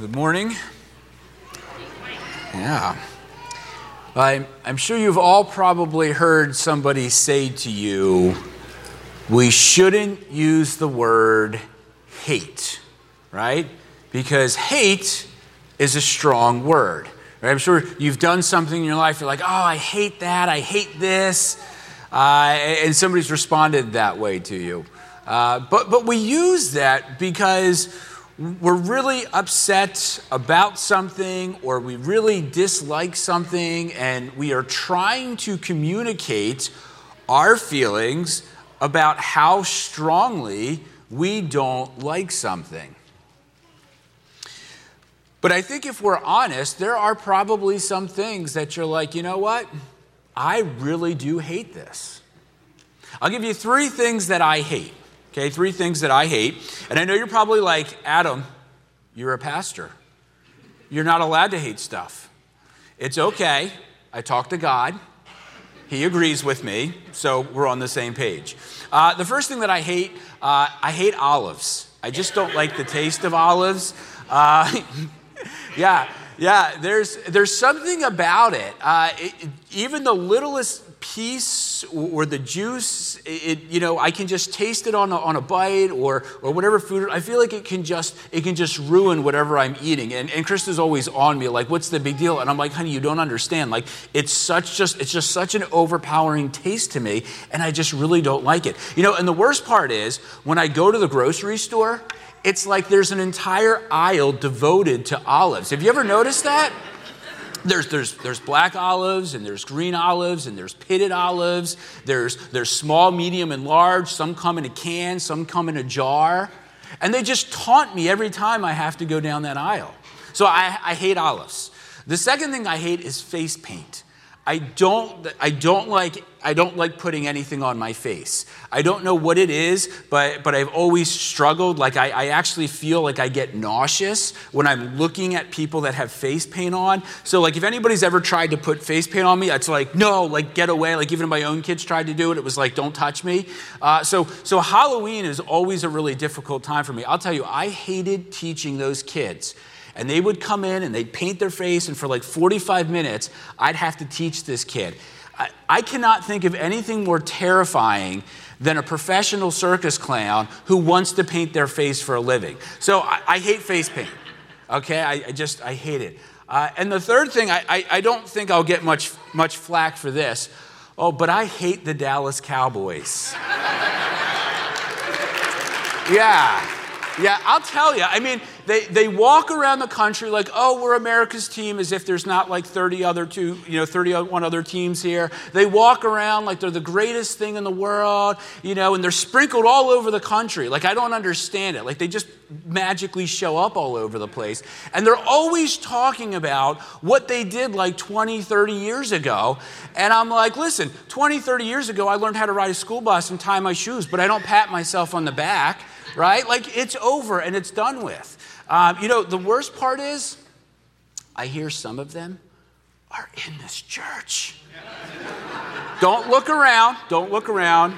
Good morning. Yeah. I'm, I'm sure you've all probably heard somebody say to you, we shouldn't use the word hate, right? Because hate is a strong word. Right? I'm sure you've done something in your life, you're like, oh, I hate that, I hate this. Uh, and somebody's responded that way to you. Uh, but, but we use that because we're really upset about something or we really dislike something and we are trying to communicate our feelings about how strongly we don't like something. But I think if we're honest, there are probably some things that you're like, you know what? I really do hate this. I'll give you three things that I hate. Okay, three things that I hate. And I know you're probably like, Adam, you're a pastor. You're not allowed to hate stuff. It's okay. I talk to God. He agrees with me, so we're on the same page. Uh, the first thing that I hate, uh, I hate olives. I just don't like the taste of olives. Uh, yeah, yeah. There's there's something about it. Uh, it even the littlest piece or the juice, it, you know, I can just taste it on a, on a bite or, or whatever food. I feel like it can just it can just ruin whatever I'm eating. And, and Krista's always on me, like, what's the big deal? And I'm like, honey, you don't understand. Like, it's such just it's just such an overpowering taste to me, and I just really don't like it. You know, and the worst part is when I go to the grocery store, it's like there's an entire aisle devoted to olives. Have you ever noticed that? There's, there's, there's black olives and there's green olives and there's pitted olives. There's, there's small, medium, and large. Some come in a can, some come in a jar. And they just taunt me every time I have to go down that aisle. So I, I hate olives. The second thing I hate is face paint. I don't, I don't like I don't like putting anything on my face. I don't know what it is, but, but I've always struggled. Like, I, I actually feel like I get nauseous when I'm looking at people that have face paint on. So, like, if anybody's ever tried to put face paint on me, it's like, no, like, get away. Like, even my own kids tried to do it. It was like, don't touch me. Uh, so, so, Halloween is always a really difficult time for me. I'll tell you, I hated teaching those kids and they would come in and they'd paint their face, and for like 45 minutes, I'd have to teach this kid. I, I cannot think of anything more terrifying than a professional circus clown who wants to paint their face for a living. So I, I hate face paint. Okay, I, I, just I hate it. Uh, and the third thing, I, I, I don't think I'll get much much flack for this. Oh, but I hate the Dallas Cowboys. yeah, yeah, I'll tell you. I mean, they, they walk around the country like, oh, we're America's team, as if there's not like 30 other two, you know, 31 other teams here. They walk around like they're the greatest thing in the world, you know, and they're sprinkled all over the country. Like, I don't understand it. Like, they just magically show up all over the place. And they're always talking about what they did like 20, 30 years ago. And I'm like, listen, 20, 30 years ago, I learned how to ride a school bus and tie my shoes, but I don't pat myself on the back, right? Like, it's over and it's done with. Um, you know, the worst part is, I hear some of them are in this church. don't look around. Don't look around.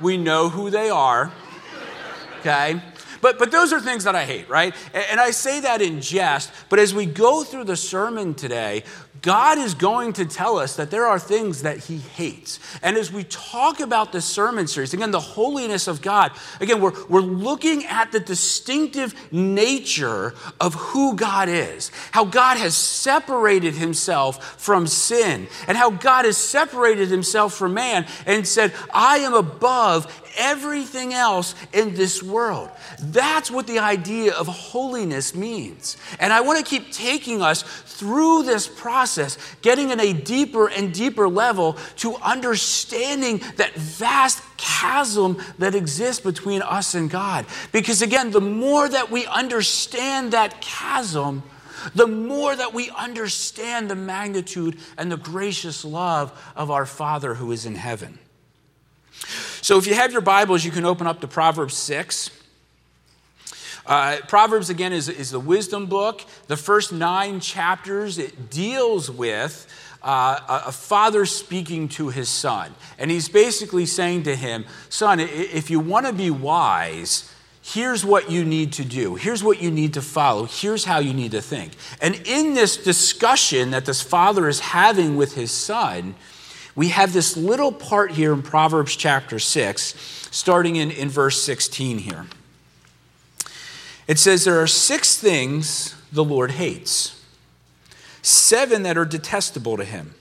We know who they are. Okay? But, but those are things that I hate, right? And, I say that in jest, but as we go through the sermon today, God is going to tell us that there are things that He hates. And as we talk about the sermon series, again, the holiness of God, again, we're, we're looking at the distinctive nature of who God is, how God has separated Himself from sin, and how God has separated Himself from man and said, I am above everything else in this world. That's what the idea of holiness means. And I want to keep taking us through this process, getting in a deeper and deeper level to understanding that vast chasm that exists between us and God. Because again, the more that we understand that chasm, the more that we understand the magnitude and the gracious love of our Father who is in heaven. So if you have your Bibles, you can open up to Proverbs 6. Uh, Proverbs, again, is, is the wisdom book. The first nine chapters, it deals with uh, a father speaking to his son. And he's basically saying to him, Son, if you want to be wise, here's what you need to do. Here's what you need to follow. Here's how you need to think. And in this discussion that this father is having with his son, we have this little part here in Proverbs chapter 6, starting in, in verse 16 here. It says, There are six things the Lord hates, seven that are detestable to him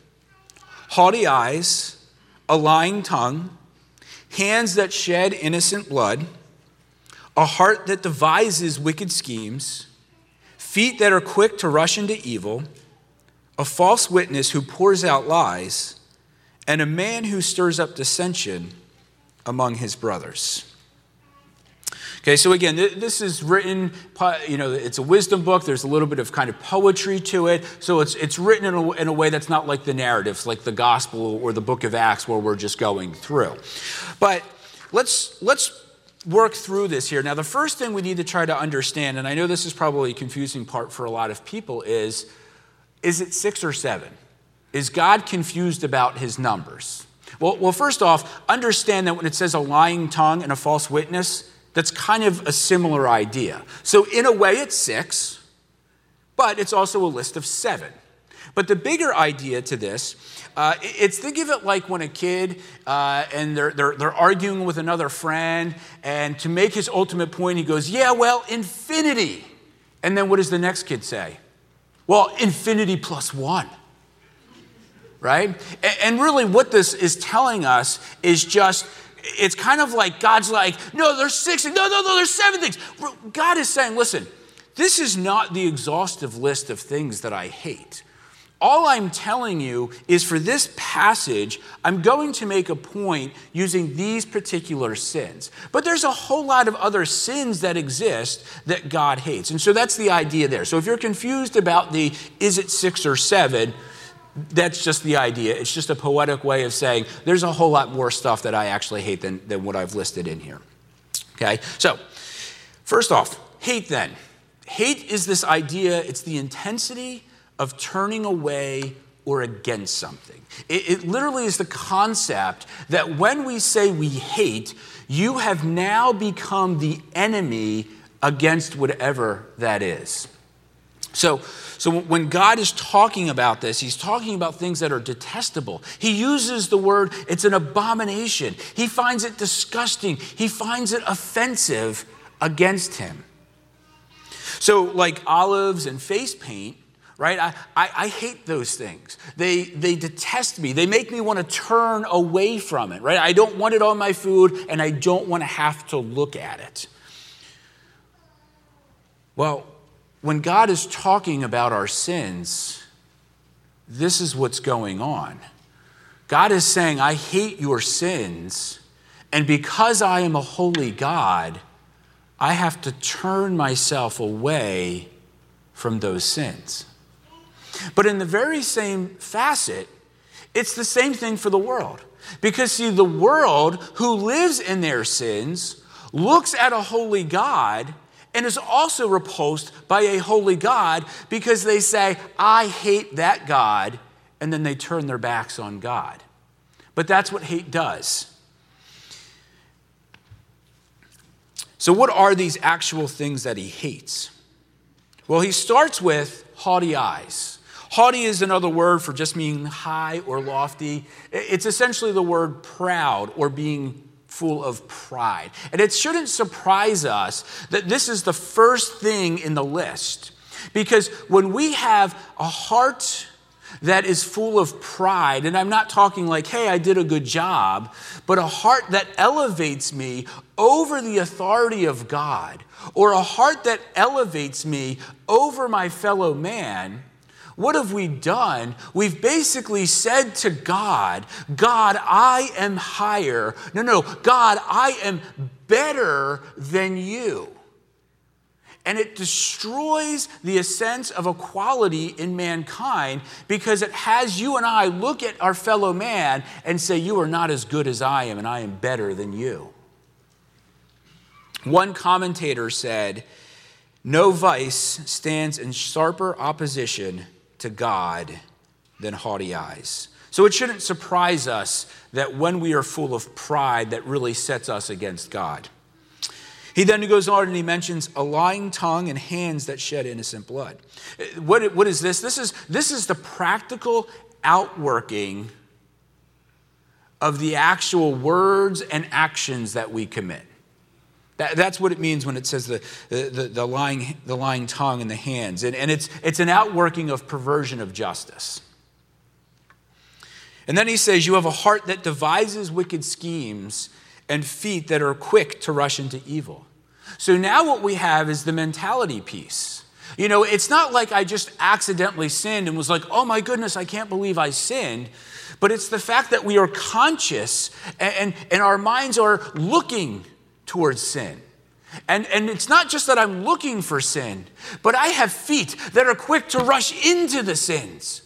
haughty eyes, a lying tongue, hands that shed innocent blood, a heart that devises wicked schemes, feet that are quick to rush into evil, a false witness who pours out lies and a man who stirs up dissension among his brothers. Okay, so again, this is written, you know, it's a wisdom book. There's a little bit of kind of poetry to it. So it's, it's written in a, in a way that's not like the narratives, like the gospel or the book of Acts, where we're just going through. But let's, let's work through this here. Now, the first thing we need to try to understand, and I know this is probably a confusing part for a lot of people, is is it six or seven? Is God confused about his numbers? Well, well, first off, understand that when it says a lying tongue and a false witness, that's kind of a similar idea. So, in a way, it's six, but it's also a list of seven. But the bigger idea to this, uh, it's think of it like when a kid uh, and they're, they're, they're arguing with another friend, and to make his ultimate point, he goes, Yeah, well, infinity. And then what does the next kid say? Well, infinity plus one right? And really, what this is telling us is just it's kind of like God's like, no, there's six, no, no, no, there's seven things. God is saying, listen, this is not the exhaustive list of things that I hate. All I'm telling you is for this passage, I'm going to make a point using these particular sins. But there's a whole lot of other sins that exist that God hates. And so that's the idea there. So if you're confused about the is it six or seven, that's just the idea. It's just a poetic way of saying there's a whole lot more stuff that I actually hate than, than what I've listed in here. Okay? So, first off, hate then. Hate is this idea, it's the intensity of turning away or against something. It, it literally is the concept that when we say we hate, you have now become the enemy against whatever that is. So, so when God is talking about this, he's talking about things that are detestable. He uses the word, it's an abomination. He finds it disgusting. He finds it offensive against him. So, like olives and face paint, right? I, I, I, hate those things. They, they detest me. They make me want to turn away from it, right? I don't want it on my food and I don't want to have to look at it. Well, when God is talking about our sins, this is what's going on. God is saying, I hate your sins, and because I am a holy God, I have to turn myself away from those sins. But in the very same facet, it's the same thing for the world. Because, see, the world who lives in their sins looks at a holy God and is also repulsed by a holy God because they say, I hate that God, and then they turn their backs on God. But that's what hate does. So, what are these actual things that he hates? Well, he starts with haughty eyes. Haughty is another word for just meaning high or lofty. It's essentially the word proud or being full of pride. And it shouldn't surprise us that this is the first thing in the list. Because when we have a heart that is full of pride, and I'm not talking like, hey, I did a good job, but a heart that elevates me over the authority of God, or a heart that elevates me over my fellow man, what have we done? We've basically said to God, God, I am higher. No, no, God, I am better than you. And it destroys the sense of equality in mankind because it has you and I look at our fellow man and say, You are not as good as I am, and I am better than you. One commentator said, No vice stands in sharper opposition to God than haughty eyes. So it shouldn't surprise us that when we are full of pride, that really sets us against God. He then goes on and he mentions a lying tongue and hands that shed innocent blood. What, what is this? This is, this is the practical outworking of the actual words and actions that we commit. That, that's what it means when it says the, the, the, lying, the lying tongue and the hands. And, and it's, it's an outworking of perversion of justice. And then he says, You have a heart that devises wicked schemes and feet that are quick to rush into evil. So now what we have is the mentality piece. You know, it's not like I just accidentally sinned and was like, oh my goodness, I can't believe I sinned. But it's the fact that we are conscious and, and, and our minds are looking towards sin. And, and it's not just that I'm looking for sin, but I have feet that are quick to rush into the sins.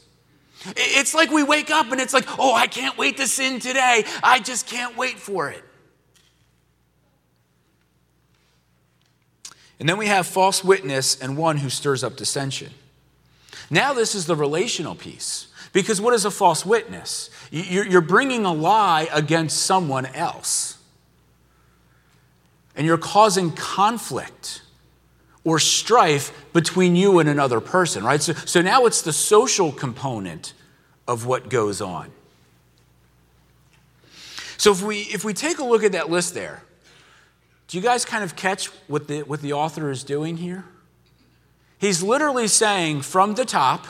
It's like we wake up and it's like, oh, I can't wait to sin today. I just can't wait for it. And then we have false witness and one who stirs up dissension. Now, this is the relational piece. Because what is a false witness? You're bringing a lie against someone else. And you're causing conflict or strife between you and another person, right? So, so now it's the social component of what goes on. So if we, if we take a look at that list there, do you guys kind of catch what the, what the author is doing here? He's literally saying from the top,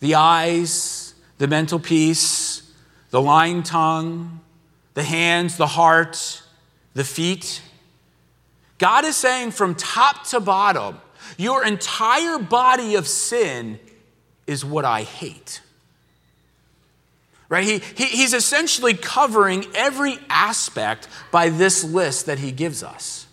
the eyes, the mental piece, the lying tongue, the hands, the heart, the feet. God is saying from top to bottom, your entire body of sin is what I hate right? He, he, he's essentially covering every aspect by this list that he gives us.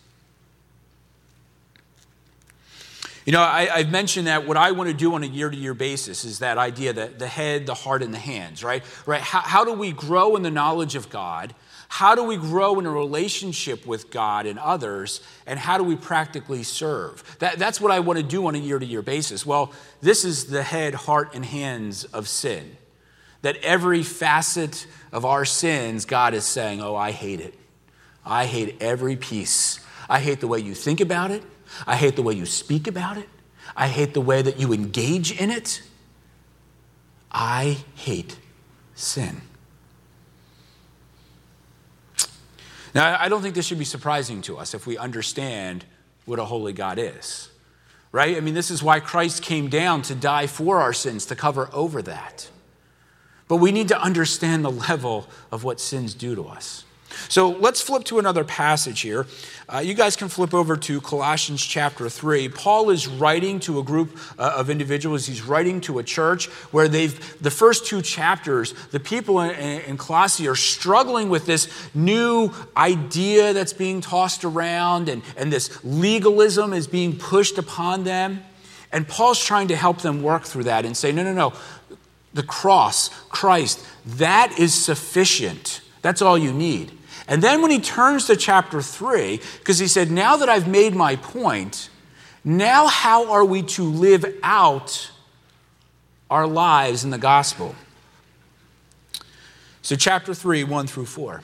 You know, I, have mentioned that what I want to do on a year to year basis is that idea that the head, the heart, and the hands, right? Right? How, how do we grow in the knowledge of God? How do we grow in a relationship with God and others? And how do we practically serve? That, that's what I want to do on a year to year basis. Well, this is the head, heart, and hands of sin that every facet of our sins, God is saying, Oh, I hate it. I hate every piece. I hate the way you think about it. I hate the way you speak about it. I hate the way that you engage in it. I hate sin. Now, I don't think this should be surprising to us if we understand what a holy God is, right? I mean, this is why Christ came down to die for our sins, to cover over that. But we need to understand the level of what sins do to us. So let's flip to another passage here. Uh, you guys can flip over to Colossians chapter 3. Paul is writing to a group uh, of individuals. He's writing to a church where they've, the first two chapters, the people in, in Colossae are struggling with this new idea that's being tossed around, and, and this legalism is being pushed upon them. And Paul's trying to help them work through that and say, no, no, no the cross, Christ, that is sufficient. That's all you need. And then when he turns to chapter 3, because he said, Now that I've made my point, now how are we to live out our lives in the gospel? So, chapter 3, 1 through 4.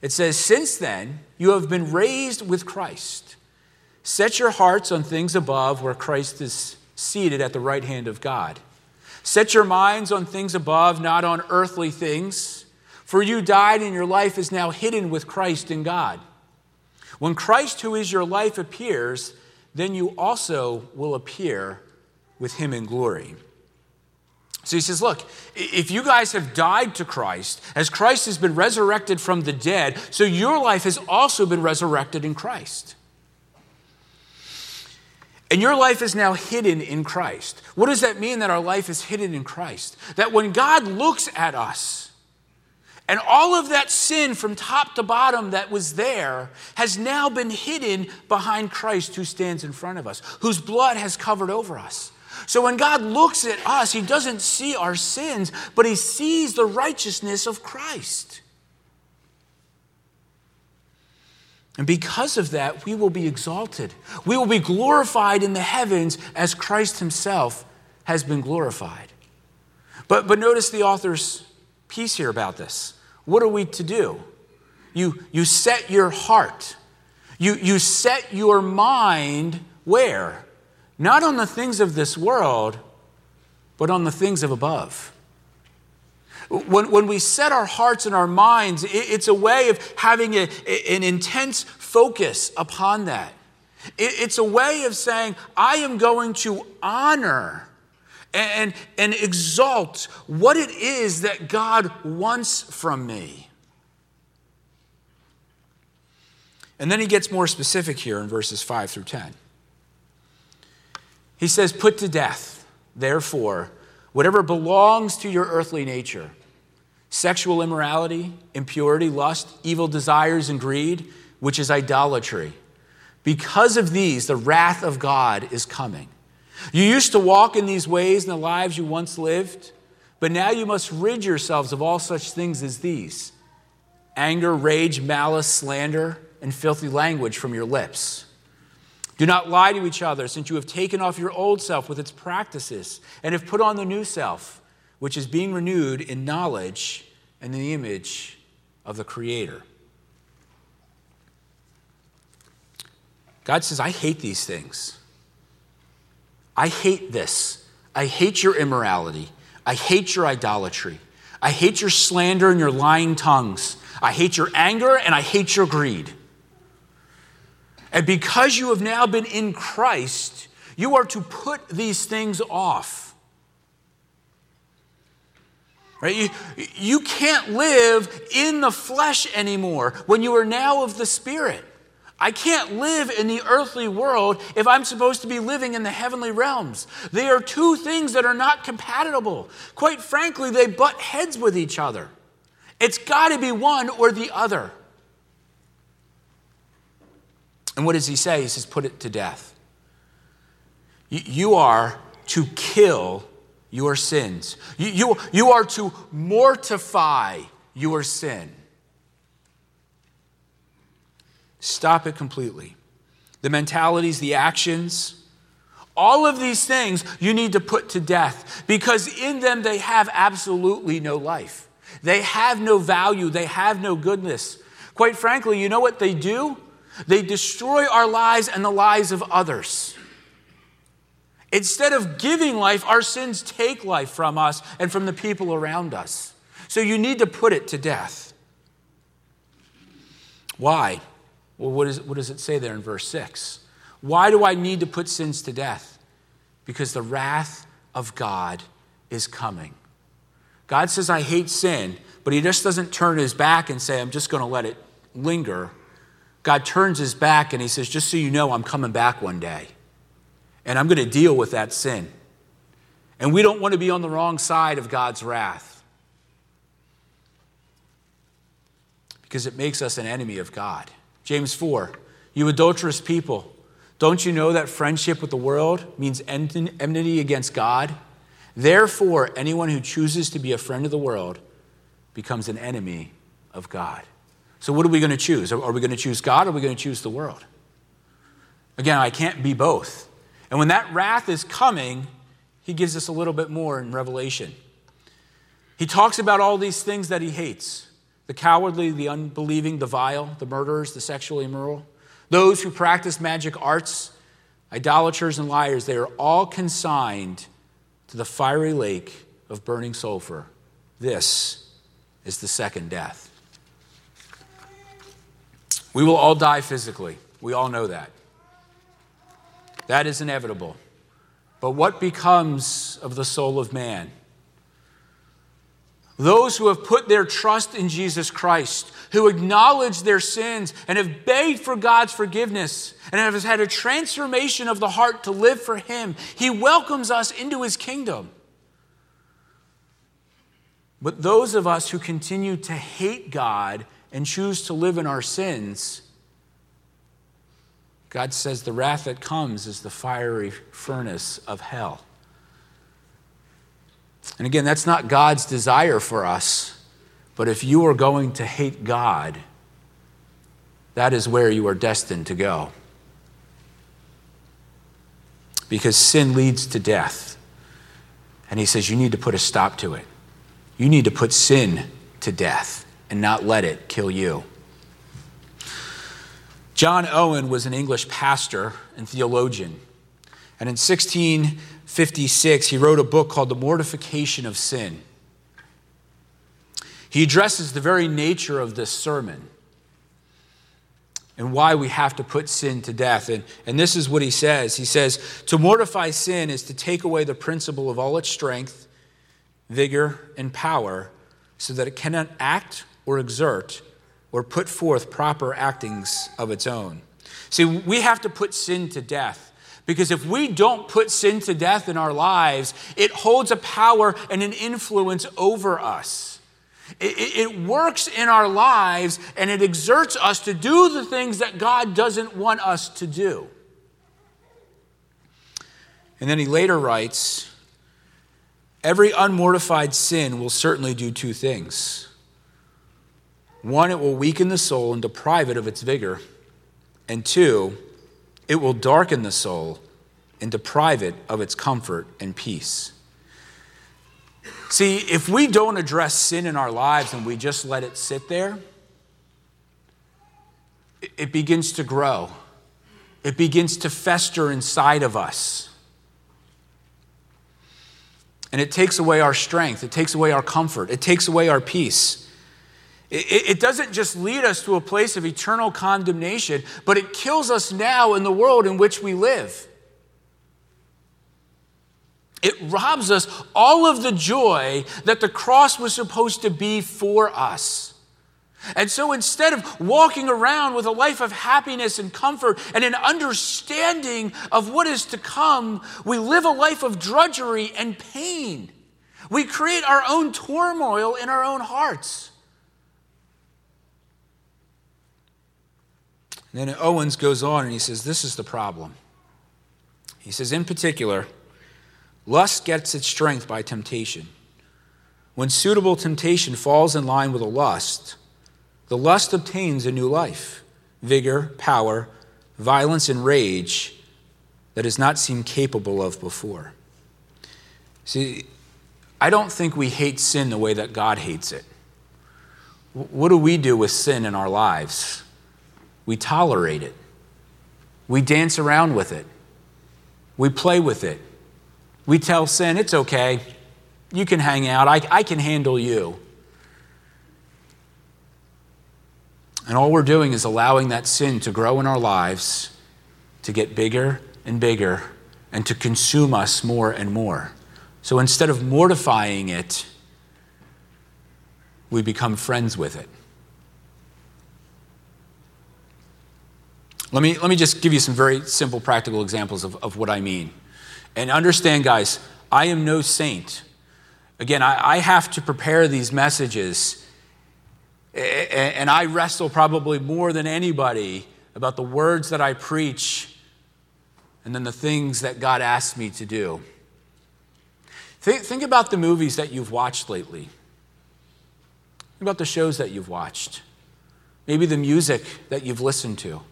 It says, Since then, you have been raised with Christ. Set your hearts on things above where Christ is seated at the right hand of God. Set your minds on things above, not on earthly things. For you died, and your life is now hidden with Christ in God. When Christ, who is your life, appears, then you also will appear with him in glory. So he says, Look, if you guys have died to Christ, as Christ has been resurrected from the dead, so your life has also been resurrected in Christ. And your life is now hidden in Christ. What does that mean that our life is hidden in Christ? That when God looks at us, and all of that sin from top to bottom that was there has now been hidden behind Christ who stands in front of us, whose blood has covered over us. So when God looks at us, he doesn't see our sins, but he sees the righteousness of Christ. And because of that, we will be exalted. We will be glorified in the heavens as Christ himself has been glorified. But, but notice the author's piece here about this. What are we to do? You, you set your heart, You, you set your mind where? Not on the things of this world, but on the things of above. When, when we set our hearts and our minds, it, it's a way of having a, an intense focus upon that. It, it's a way of saying, I am going to honor and, and exalt what it is that God wants from me. And then he gets more specific here in verses 5 through 10. He says, Put to death, therefore, whatever belongs to your earthly nature sexual immorality, impurity, lust, evil desires, and greed, which is idolatry. Because of these, the wrath of God is coming. You used to walk in these ways in the lives you once lived, but now you must rid yourselves of all such things as these anger, rage, malice, slander and filthy language from your lips. Do not lie to each other, since you have taken off your old self with its practices and have put on the new self, which is being renewed in knowledge and in the image of the Creator. God says, I hate these things. I hate this. I hate your immorality. I hate your idolatry. I hate your slander and your lying tongues. I hate your anger and I hate your greed. And because you have now been in Christ, you are to put these things off. Right? You, you can't live in the flesh anymore when you are now of the Spirit. I can't live in the earthly world if I'm supposed to be living in the heavenly realms. They are two things that are not compatible. Quite frankly, they butt heads with each other. It's got to be one or the other. And what does he say? He says, put it to death. You are to kill your sins, you, you, are to mortify your sin. Stop it completely. The mentalities, the actions, all of these things you need to put to death because in them they have absolutely no life. They have no value. They have no goodness. Quite frankly, you know what they do? They destroy our lives and the lives of others. Instead of giving life, our sins take life from us and from the people around us. So you need to put it to death. Why? Well, what, is, what does it say there in verse 6? Why do I need to put sins to death? Because the wrath of God is coming. God says, I hate sin, but He just doesn't turn His back and say, I'm just going to let it linger. God turns his back and he says, Just so you know, I'm coming back one day. And I'm going to deal with that sin. And we don't want to be on the wrong side of God's wrath because it makes us an enemy of God. James 4 You adulterous people, don't you know that friendship with the world means enmity against God? Therefore, anyone who chooses to be a friend of the world becomes an enemy of God. So, what are we going to choose? Are we going to choose God or are we going to choose the world? Again, I can't be both. And when that wrath is coming, he gives us a little bit more in Revelation. He talks about all these things that he hates the cowardly, the unbelieving, the vile, the murderers, the sexually immoral, those who practice magic arts, idolaters, and liars. They are all consigned to the fiery lake of burning sulfur. This is the second death. We will all die physically. We all know that. That is inevitable. But what becomes of the soul of man? Those who have put their trust in Jesus Christ, who acknowledge their sins and have begged for God's forgiveness and have had a transformation of the heart to live for Him, He welcomes us into His kingdom. But those of us who continue to hate God and choose to live in our sins, God says the wrath that comes is the fiery furnace of hell. And again, that's not God's desire for us, but if you are going to hate God, that is where you are destined to go. Because sin leads to death. And he says you need to put a stop to it. You need to put sin to death and not let it kill you. John Owen was an English pastor and theologian. And in 1656, he wrote a book called The Mortification of Sin. He addresses the very nature of this sermon and why we have to put sin to death. And, and this is what he says He says, To mortify sin is to take away the principle of all its strength, vigor, and power, so that it cannot act or exert or put forth proper actings of its own. See, we have to put sin to death. Because if we don't put sin to death in our lives, it holds a power and an influence over us. It, it, works in our lives and it exerts us to do the things that God doesn't want us to do. And then he later writes Every unmortified sin will certainly do two things. One, it will weaken the soul and deprive it of its vigor. And two, it will darken the soul and deprive it of its comfort and peace. See, if we don't address sin in our lives and we just let it sit there, it begins to grow. It begins to fester inside of us. And it takes away our strength, it takes away our comfort, it takes away our peace. It, doesn't just lead us to a place of eternal condemnation, but it kills us now in the world in which we live. It robs us all of the joy that the cross was supposed to be for us. And so instead of walking around with a life of happiness and comfort and an understanding of what is to come, we live a life of drudgery and pain. We create our own turmoil in our own hearts. And then Owens goes on and he says, This is the problem. He says, In particular, Lust gets its strength by temptation. When suitable temptation falls in line with a lust, the lust obtains a new life, vigor, power, violence, and rage that has not seemed capable of before. See, I don't think we hate sin the way that God hates it. What do we do with sin in our lives? We tolerate it. We dance around with it. We play with it. We tell sin, it's okay. You can hang out. I, I can handle you. And all we're doing is allowing that sin to grow in our lives, to get bigger and bigger, and to consume us more and more. So instead of mortifying it, we become friends with it. Let me, let me just give you some very simple, practical examples of, of what I mean. And understand, guys, I am no saint. Again, I, I have to prepare these messages, and I wrestle probably more than anybody about the words that I preach and then the things that God asks me to do. Think, think about the movies that you've watched lately. Think about the shows that you've watched. Maybe the music that you've listened to.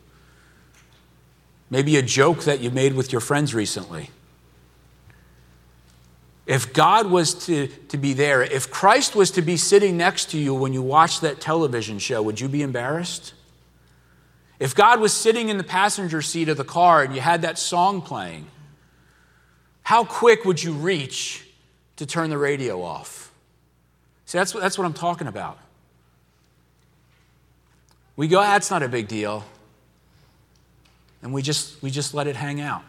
Maybe a joke that you made with your friends recently. If God was to, to be there, if Christ was to be sitting next to you when you watch that television show, would you be embarrassed? If God was sitting in the passenger seat of the car and you had that song playing, how quick would you reach to turn the radio off? See, that's, that's what I'm talking about. We go, that's not a big deal. And we just, we just let it hang out.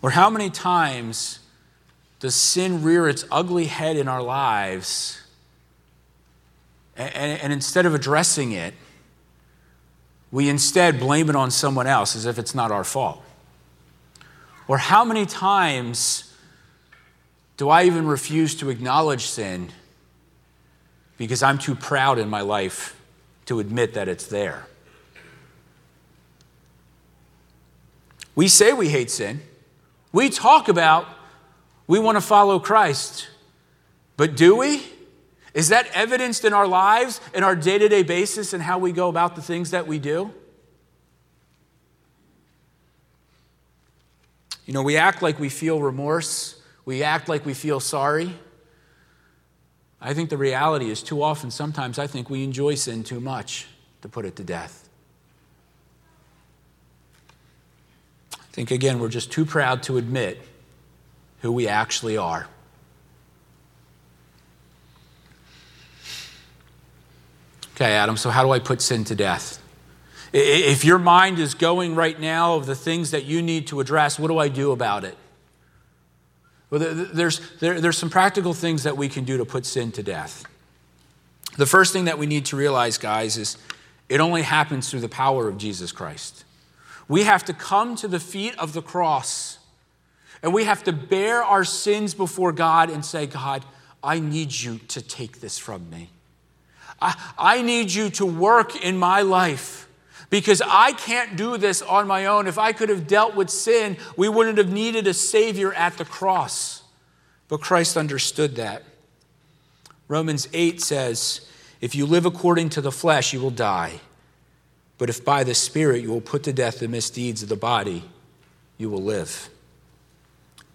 Or how many times does sin rear its ugly head in our lives, and, and, instead of addressing it, we instead blame it on someone else as if it's not our fault? Or how many times do I even refuse to acknowledge sin because I'm too proud in my life to admit that it's there? We say we hate sin. We talk about we want to follow Christ, but do we? Is that evidenced in our lives, in our day to day basis, and how we go about the things that we do? You know, we act like we feel remorse, we act like we feel sorry. I think the reality is too often, sometimes I think we enjoy sin too much to put it to death. I think, again, we're just too proud to admit who we actually are. Okay, Adam, so how do I put sin to death? If your mind is going right now of the things that you need to address, what do I do about it? Well, there's, there, there's some practical things that we can do to put sin to death. The first thing that we need to realize, guys, is it only happens through the power of Jesus Christ. We have to come to the feet of the cross and we have to bear our sins before God and say, God, I need you to take this from me. I, I need you to work in my life because I can't do this on my own. If I could have dealt with sin, we wouldn't have needed a Savior at the cross. But Christ understood that. Romans 8 says, If you live according to the flesh, you will die. But if by the Spirit you will put to death the misdeeds of the body, you will live.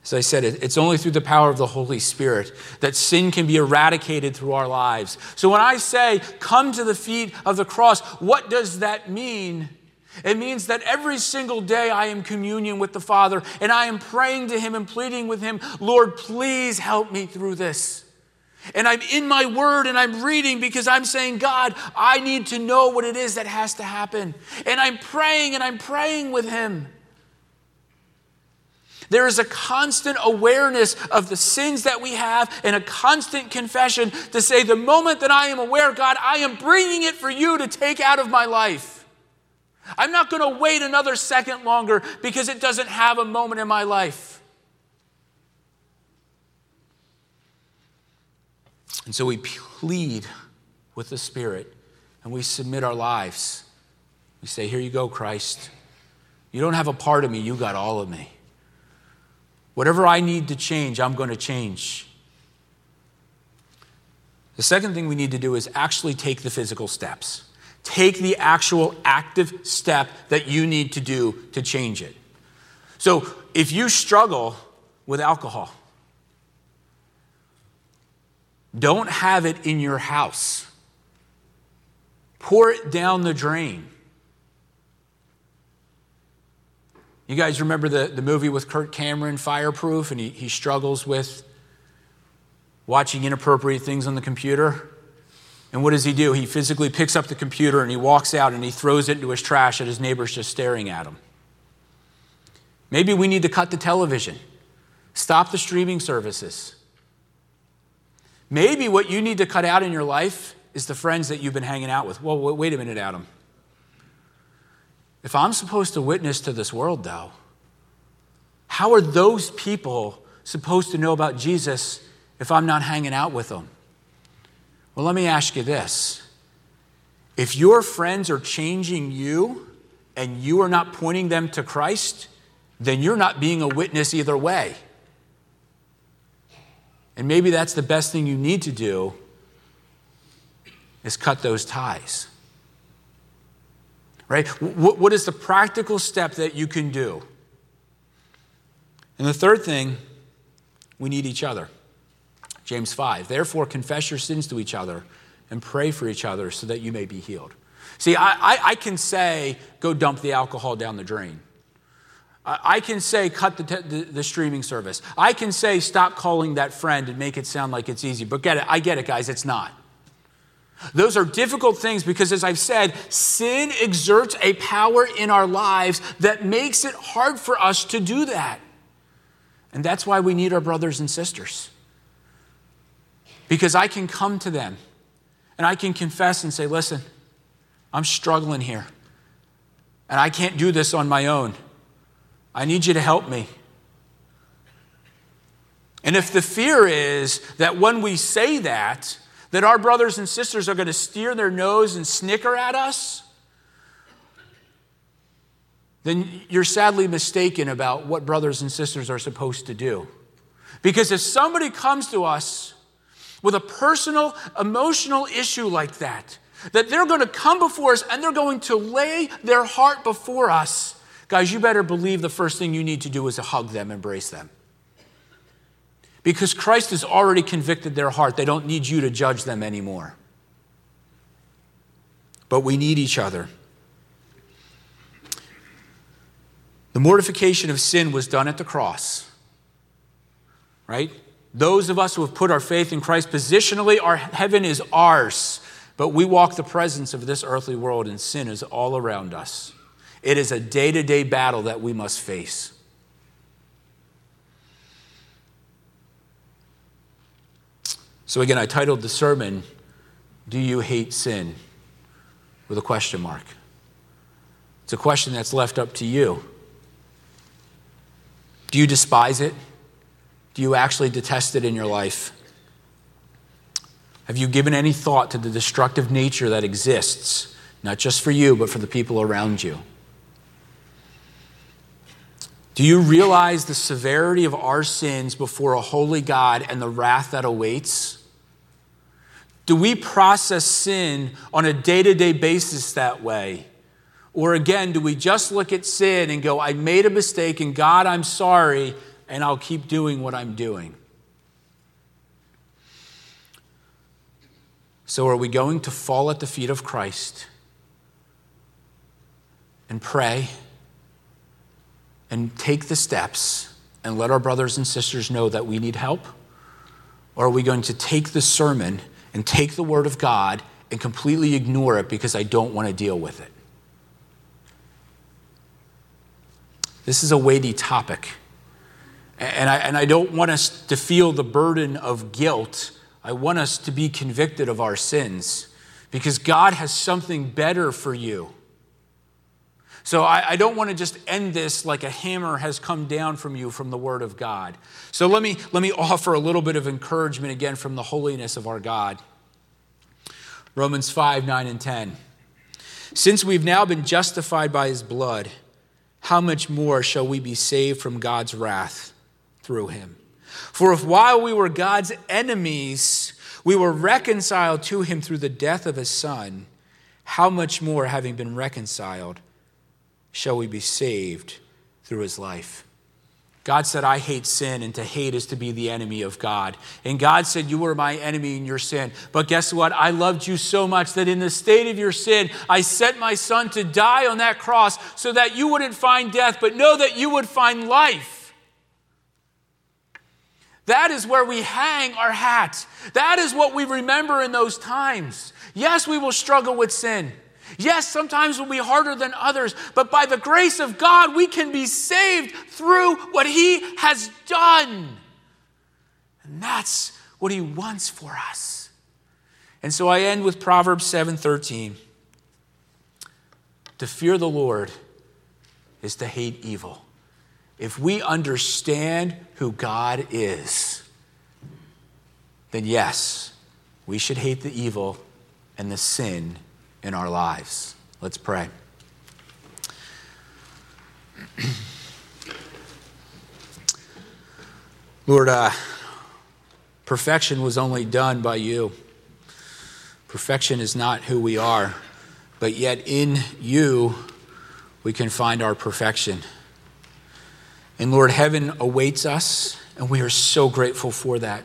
As I said, it's only through the power of the Holy Spirit that sin can be eradicated through our lives. So when I say, come to the feet of the cross, what does that mean? It means that every single day I am communion with the Father and I am praying to Him and pleading with Him, Lord, please help me through this. And I'm in my word and I'm reading because I'm saying, God, I need to know what it is that has to happen. And I'm praying and I'm praying with Him. There is a constant awareness of the sins that we have and a constant confession to say, the moment that I am aware, God, I am bringing it for you to take out of my life. I'm not going to wait another second longer because it doesn't have a moment in my life. And so we plead with the Spirit and we submit our lives. We say, Here you go, Christ. You don't have a part of me, you got all of me. Whatever I need to change, I'm going to change. The second thing we need to do is actually take the physical steps. Take the actual active step that you need to do to change it. So if you struggle with alcohol, don't have it in your house. Pour it down the drain. You guys remember the, the movie with Kirk Cameron, Fireproof, and he, he struggles with watching inappropriate things on the computer? And what does he do? He physically picks up the computer and he walks out and he throws it into his trash and his neighbor's just staring at him. Maybe we need to cut the television, stop the streaming services. Maybe what you need to cut out in your life is the friends that you've been hanging out with. Well, wait a minute, Adam. If I'm supposed to witness to this world, though, how are those people supposed to know about Jesus if I'm not hanging out with them? Well, let me ask you this. If your friends are changing you and you are not pointing them to Christ, then you're not being a witness either way. And maybe that's the best thing you need to do is cut those ties right? What, is the practical step that you can do? And the third thing, we need each other. James 5. Therefore, confess your sins to each other and pray for each other so that you may be healed. See, I, I, I can say, go dump the alcohol down the drain. I, I can say, cut the, the, the streaming service. I can say, stop calling that friend and make it sound like it's easy. But get it, I get it, guys, it's not. Those are difficult things because, as I've said, sin exerts a power in our lives that makes it hard for us to do that. And that's why we need our brothers and sisters. Because I can come to them and I can confess and say, listen, I'm struggling here. And I can't do this on my own. I need you to help me. And if the fear is that when we say that, that our brothers and sisters are going to steer their nose and snicker at us, then you're sadly mistaken about what brothers and sisters are supposed to do. Because if somebody comes to us with a personal, emotional issue like that, that they're going to come before us and they're going to lay their heart before us, guys, you better believe the first thing you need to do is to hug them, embrace them. Because Christ has already convicted their heart. They don't need you to judge them anymore. But we need each other. The mortification of sin was done at the cross, right? Those of us who have put our faith in Christ positionally, our heaven is ours. But we walk the presence of this earthly world, and sin is all around us. It is a day to day battle that we must face. So, again, I titled the sermon, Do You Hate Sin? with a question mark. It's a question that's left up to you. Do you despise it? Do you actually detest it in your life? Have you given any thought to the destructive nature that exists, not just for you, but for the people around you? Do you realize the severity of our sins before a holy God and the wrath that awaits? Do we process sin on a day to day basis that way? Or again, do we just look at sin and go, I made a mistake and God, I'm sorry, and I'll keep doing what I'm doing? So, are we going to fall at the feet of Christ and pray and take the steps and let our brothers and sisters know that we need help? Or are we going to take the sermon and take the Word of God and completely ignore it because I don't want to deal with it? This is a weighty topic. And I, and I don't want us to feel the burden of guilt I want us to be convicted of our sins because God has something better for you. So I, I, don't want to just end this like a hammer has come down from you from the Word of God. So let me, let me offer a little bit of encouragement again from the holiness of our God. Romans 5, 9, and 10. Since we've now been justified by his blood, how much more shall we be saved from God's wrath through him? For if while we were God's enemies, we were reconciled to him through the death of his son, how much more, having been reconciled, shall we be saved through his life? God said, I hate sin, and to hate is to be the enemy of God. And God said, You were my enemy in your sin. But guess what? I loved you so much that in the state of your sin, I sent my son to die on that cross so that you wouldn't find death, but know that you would find life. That is where we hang our hat. That is what we remember in those times. Yes, we will struggle with sin. Yes, sometimes will be harder than others, but by the grace of God, we can be saved through what He has done. And that's what He wants for us. And so I end with Proverbs 7:13. To fear the Lord is to hate evil if we understand who God is, then yes, we should hate the evil and the sin in our lives. Let's pray. Lord, uh, perfection was only done by you. Perfection is not who we are, but yet in you we can find our perfection. And Lord, heaven awaits us, and we are so grateful for that.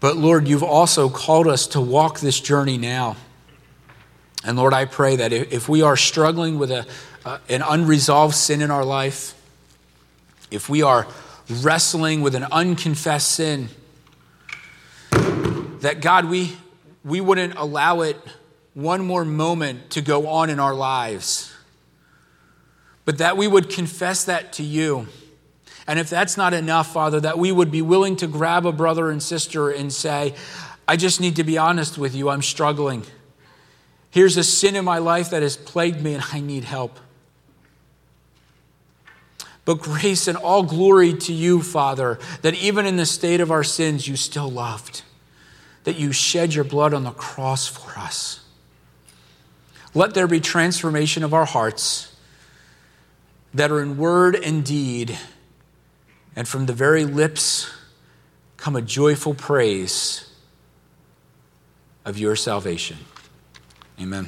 But Lord, you've also called us to walk this journey now. And Lord, I pray that if we are struggling with a, uh, an unresolved sin in our life, if we are wrestling with an unconfessed sin, that God, we, we wouldn't allow it one more moment to go on in our lives but that we would confess that to you. And if that's not enough, Father, that we would be willing to grab a brother and sister and say, I just need to be honest with you, I'm struggling. Here's a sin in my life that has plagued me and I need help. But grace and all glory to you, Father, that even in the state of our sins, you still loved, that you shed your blood on the cross for us. Let there be transformation of our hearts that are in word and deed, and from the very lips come a joyful praise of your salvation. Amen.